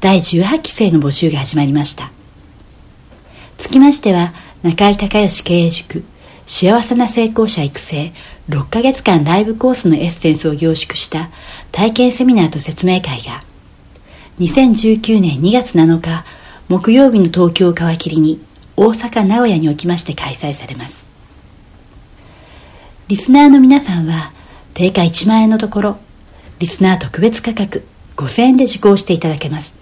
第18期生の募集が始まりました。つきましては中井隆義経営塾幸せな成功者育成6ヶ月間ライブコースのエッセンスを凝縮した体験セミナーと説明会が2019年2月7日木曜日の東京を皮切りに大阪名古屋におきまして開催されます。リスナーの皆さんは定価1万円のところリスナー特別価格5000円で受講していただけます。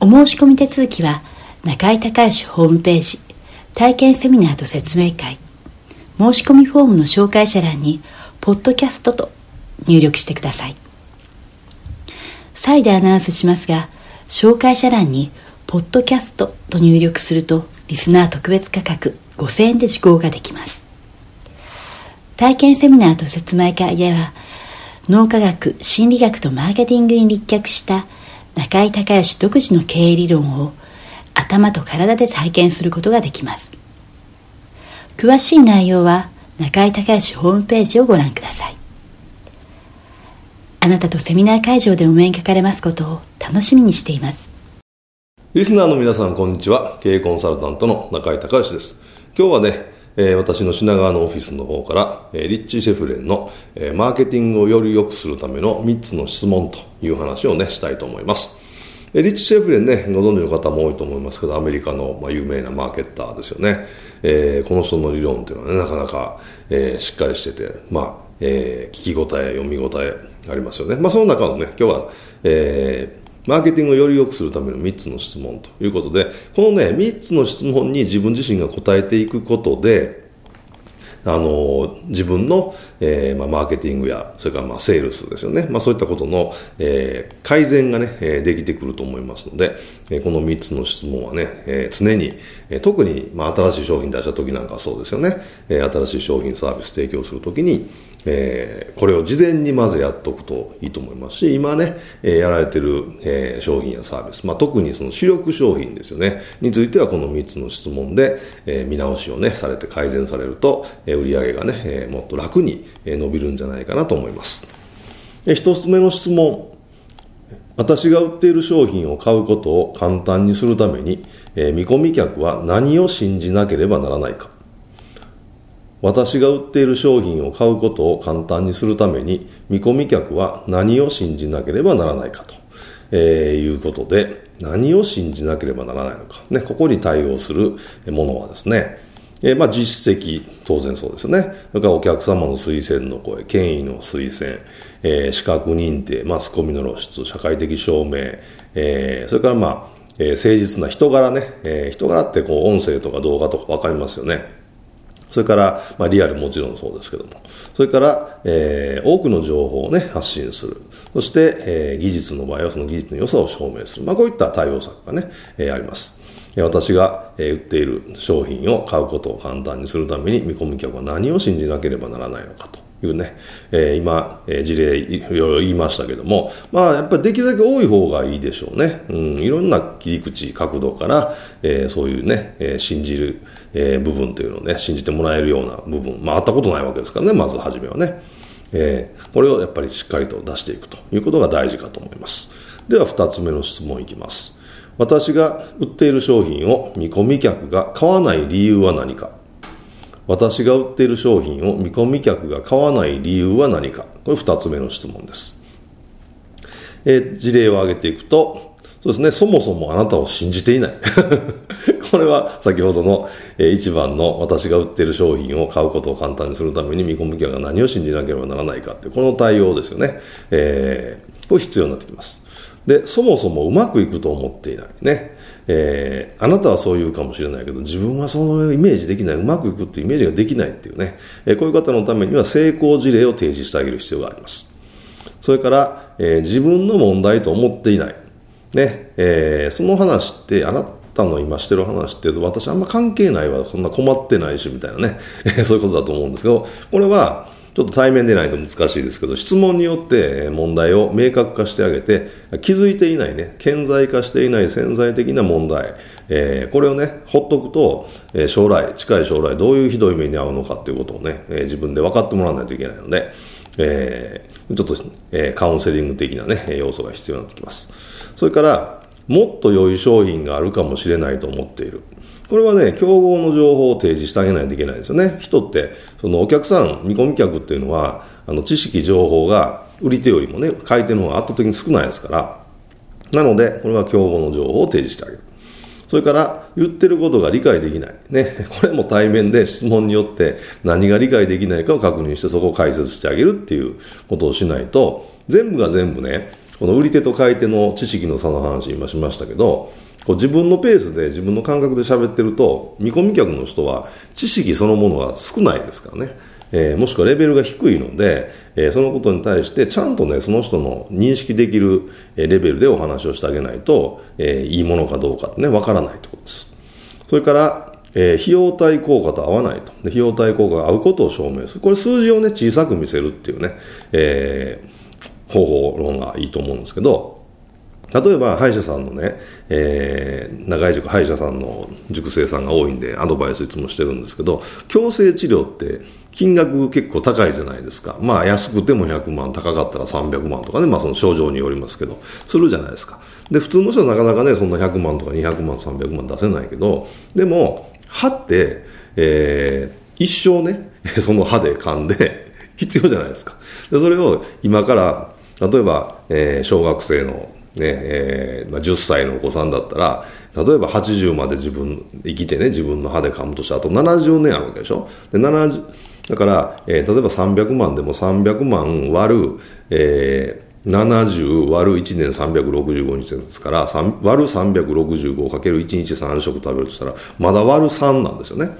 お申し込み手続きは中井隆義ホームページ体験セミナーと説明会申し込みフォームの紹介者欄にポッドキャストと入力してください。再でアナウンスしますが紹介者欄にポッドキャストと入力するとリスナー特別価格5000円で受講ができます。体験セミナーと説明会では脳科学心理学とマーケティングに立脚した中井隆義独自の経営理論を頭と体で体験することができます。詳しい内容は中井隆義ホームページをご覧ください。あなたとセミナー会場でお目にかかれますことを楽しみにしています。リスナーの皆さんこんにちは。経営コンサルタントの中井隆義です。今日はねえー、私の品川のオフィスの方から、えー、リッチ・シェフレンの、えー、マーケティングをより良くするための3つの質問という話をね、したいと思います。えー、リッチ・シェフレンね、ご存知の方も多いと思いますけど、アメリカの、まあ、有名なマーケッターですよね。えー、この人の理論というのはね、なかなか、えー、しっかりしてて、まあ、えー、聞き応え、読み応えありますよね。まあ、その中のね、今日は、えー、マーケティングをより良くするための3つの質問ということで、このね、3つの質問に自分自身が答えていくことで、あの、自分の、えー、まあ、マーケティングや、それからまあ、セールスですよね。まあ、そういったことの、えー、改善がね、えー、できてくると思いますので、え、この3つの質問はね、え、常に、え、特に、まあ、新しい商品出した時なんかはそうですよね。え、新しい商品サービス提供するときに、え、これを事前にまずやっておくといいと思いますし、今ね、え、やられてる、え、商品やサービス、まあ、特にその主力商品ですよね、についてはこの3つの質問で、え、見直しをね、されて改善されると、えー、売上がね、もっと楽に伸びるんじゃないかなと思います。えー、1つ目の質問。私が売っている商品を買うことを簡単にするために、え、見込み客は何を信じなければならないか。私が売っている商品を買うことを簡単にするために見込み客は何を信じなければならないかと、えー、いうことで何を信じなければならないのか、ね、ここに対応するものはですね、えー、まあ実績当然そうですよねそれからお客様の推薦の声権威の推薦、えー、資格認定マスコミの露出社会的証明、えー、それからまあ、えー、誠実な人柄ね、えー、人柄ってこう音声とか動画とか分かりますよねそれから、まあ、リアルもちろんそうですけども、それから、えー、多くの情報をね、発信する。そして、えー、技術の場合はその技術の良さを証明する。まあ、こういった対応策がね、えー、あります。私が売っている商品を買うことを簡単にするために見込み客は何を信じなければならないのかと。いうね、え、今、え、事例いろいろ言いましたけども、まあ、やっぱりできるだけ多い方がいいでしょうね。うん、いろんな切り口、角度から、え、そういうね、え、信じる、え、部分というのをね、信じてもらえるような部分、まあ、あったことないわけですからね、まず初めはね。え、これをやっぱりしっかりと出していくということが大事かと思います。では、二つ目の質問いきます。私が売っている商品を見込み客が買わない理由は何か私が売っている商品を見込み客が買わない理由は何かこれ二つ目の質問です。えー、事例を挙げていくと、そうですね、そもそもあなたを信じていない。これは先ほどの、えー、一番の私が売っている商品を買うことを簡単にするために見込み客が何を信じなければならないかって、この対応ですよね。えー、これ必要になってきます。で、そもそもうまくいくと思っていないね。えー、あなたはそう言うかもしれないけど、自分はそのイメージできない、うまくいくっていうイメージができないっていうね、えー、こういう方のためには成功事例を提示してあげる必要があります。それから、えー、自分の問題と思っていない。ね、え、その話ってあなたの今してる話って私あんま関係ないわ、そんな困ってないしみたいなね、そういうことだと思うんですけど、これはちょっと対面でないと難しいですけど、質問によって問題を明確化してあげて、気づいていないね、顕在化していない潜在的な問題、えー、これをね、ほっとくと、え、将来、近い将来どういうひどい目に遭うのかということをね、え、自分で分かってもらわないといけないので、えー、ちょっと、えー、カウンセリング的なね、要素が必要になってきます。それから、もっと良い商品があるかもしれないと思っている。これはね、競合の情報を提示してあげないといけないですよね。人って、そのお客さん、見込み客っていうのは、あの、知識、情報が売り手よりもね、買い手の方が圧倒的に少ないですから。なので、これは競合の情報を提示してあげる。それから、言ってることが理解できない。ね。これも対面で質問によって何が理解できないかを確認してそこを解説してあげるっていうことをしないと、全部が全部ね、この売り手と買い手の知識の差の話今しましたけど、こう自分のペースで自分の感覚で喋ってると見込み客の人は知識そのものが少ないですからね、えー、もしくはレベルが低いので、えー、そのことに対してちゃんとねその人の認識できるレベルでお話をしてあげないと、えー、いいものかどうかってねわからないということですそれからえー、費用対効果と合わないと。で費用対効果が合うことを証明する。これ数字をね、小さく見せるっていうね、えー、方法論がいいと思うんですけど、例えば歯医者さんのね、えー、長い塾歯医者さんの塾生さんが多いんでアドバイスいつもしてるんですけど矯正治療って金額結構高いじゃないですか。まあ安くても100万高かったら300万とかね、まあ、その症状によりますけどするじゃないですか。で普通の人はなかなかねそんな100万とか200万300万出せないけどでも歯って、えー、一生ね その歯で噛んで必要じゃないですか。でそれを今から例えば、えー、小学生のえーまあ、10歳のお子さんだったら例えば80まで自分生きてね自分の歯で噛むとしてあと70年あるわけでしょ？で70だから、えー、例えば300万でも300万割る、えー、70割る1年365日ですから割る 365×1 日3食食べるとしたらまだ割る3なんですよね。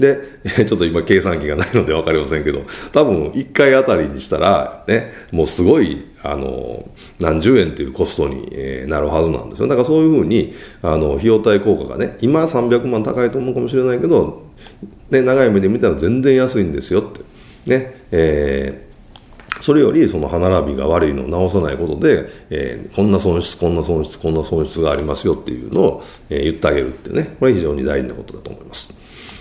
で、ちょっと今計算機がないので分かりませんけど、多分1回あたりにしたら、ね、もうすごい、あの、何十円というコストになるはずなんですよ。だからそういうふうに、あの、費用対効果がね、今300万高いと思うかもしれないけど、ね、長い目で見たら全然安いんですよって。ね、えーそれよりその歯並びが悪いのを直さないことで、えー、こんな損失、こんな損失、こんな損失がありますよっていうのを、えー、言ってあげるってね、これ非常に大事なことだと思います。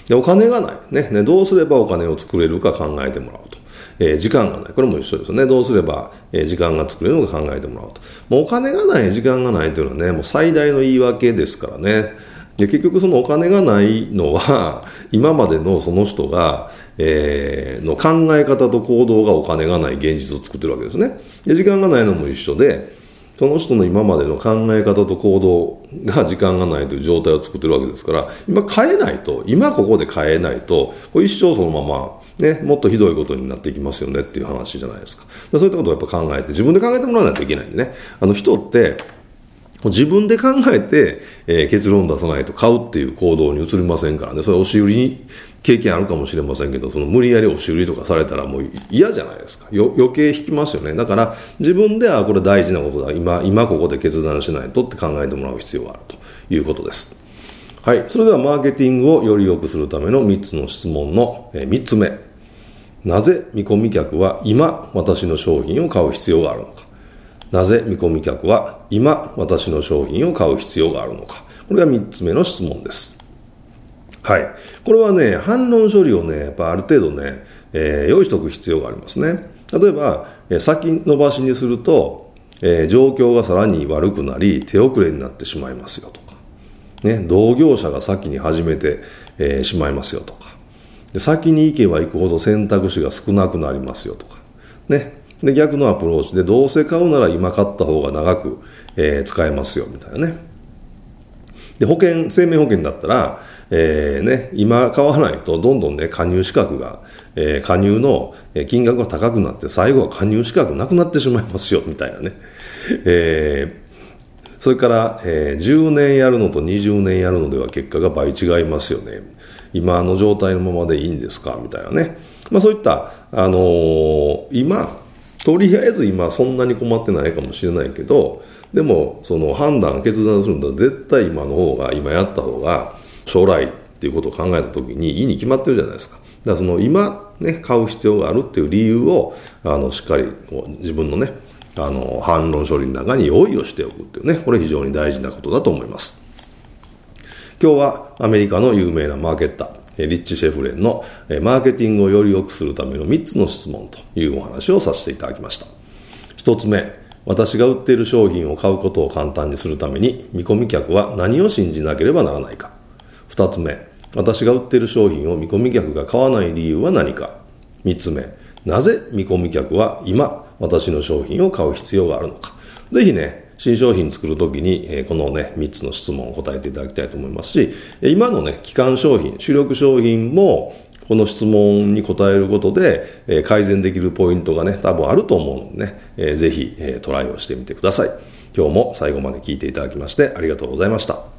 で、お金がない。ね。ね、どうすればお金を作れるか考えてもらうと。えー、時間がない。これも一緒ですよね。どうすれば、えー、時間が作れるのか考えてもらうと。もうお金がない、時間がないというのはね、もう最大の言い訳ですからね。で、結局そのお金がないのは、今までのその人が、えー、の考え方と行動がお金がない現実を作ってるわけですね。で、時間がないのも一緒で、その人の今までの考え方と行動が時間がないという状態を作ってるわけですから、今変えないと、今ここで変えないと、これ一生そのまま、ね、もっとひどいことになっていきますよねっていう話じゃないですか。そういったことをやっぱ考えて、自分で考えてもらわないといけないんでね。あの人って、自分で考えて、えー、結論出さないと買うっていう行動に移りませんからね。それ押し売りに経験あるかもしれませんけど、その無理やり押し売りとかされたらもう嫌じゃないですか。余計引きますよね。だから自分ではこれ大事なことだ。今、今ここで決断しないとって考えてもらう必要があるということです。はい。それではマーケティングをより良くするための3つの質問の3つ目。なぜ見込み客は今私の商品を買う必要があるのか。なぜ見込み客は今私の商品を買う必要があるのか。これが3つ目の質問です。はい。これはね、反論処理をね、やっぱある程度ね、えー、用意しておく必要がありますね。例えば、え、先延ばしにすると、えー、状況がさらに悪くなり、手遅れになってしまいますよとか、ね、同業者が先に始めて、えー、しまいますよとかで、先に行けば行くほど選択肢が少なくなりますよとか、ね、で、逆のアプローチで、どうせ買うなら今買った方が長く、えー、使えますよ、みたいなね。で、保険、生命保険だったら、えー、ね、今買わないとどんどんね、加入資格が、えー、加入の金額が高くなって、最後は加入資格なくなってしまいますよ、みたいなね。えー、それから、えー、10年やるのと20年やるのでは結果が倍違いますよね。今の状態のままでいいんですかみたいなね。まあそういった、あのー、今、とりあえず今そんなに困ってないかもしれないけど、でもその判断、決断するんだら絶対今の方が、今やった方が将来っていうことを考えた時にいいに決まってるじゃないですか。だからその今ね、買う必要があるっていう理由を、あの、しっかりこう自分のね、あの、反論処理の中に用意をしておくっていうね、これ非常に大事なことだと思います。今日はアメリカの有名なマーケッター、リッチ・シェフレンのマーケティングをより良くするための3つの質問というお話をさせていただきました。1つ目、私が売っている商品を買うことを簡単にするために見込み客は何を信じなければならないか。2つ目、私が売っている商品を見込み客が買わない理由は何か。3つ目、なぜ見込み客は今私の商品を買う必要があるのか。ぜひね、新商品作るときに、えこのね、3つの質問を答えていただきたいと思いますし、今のね、基幹商品、主力商品も、この質問に答えることで、え改善できるポイントがね、多分あると思うのでね、えー、ぜひ、えトライをしてみてください。今日も最後まで聞いていただきましてありがとうございました。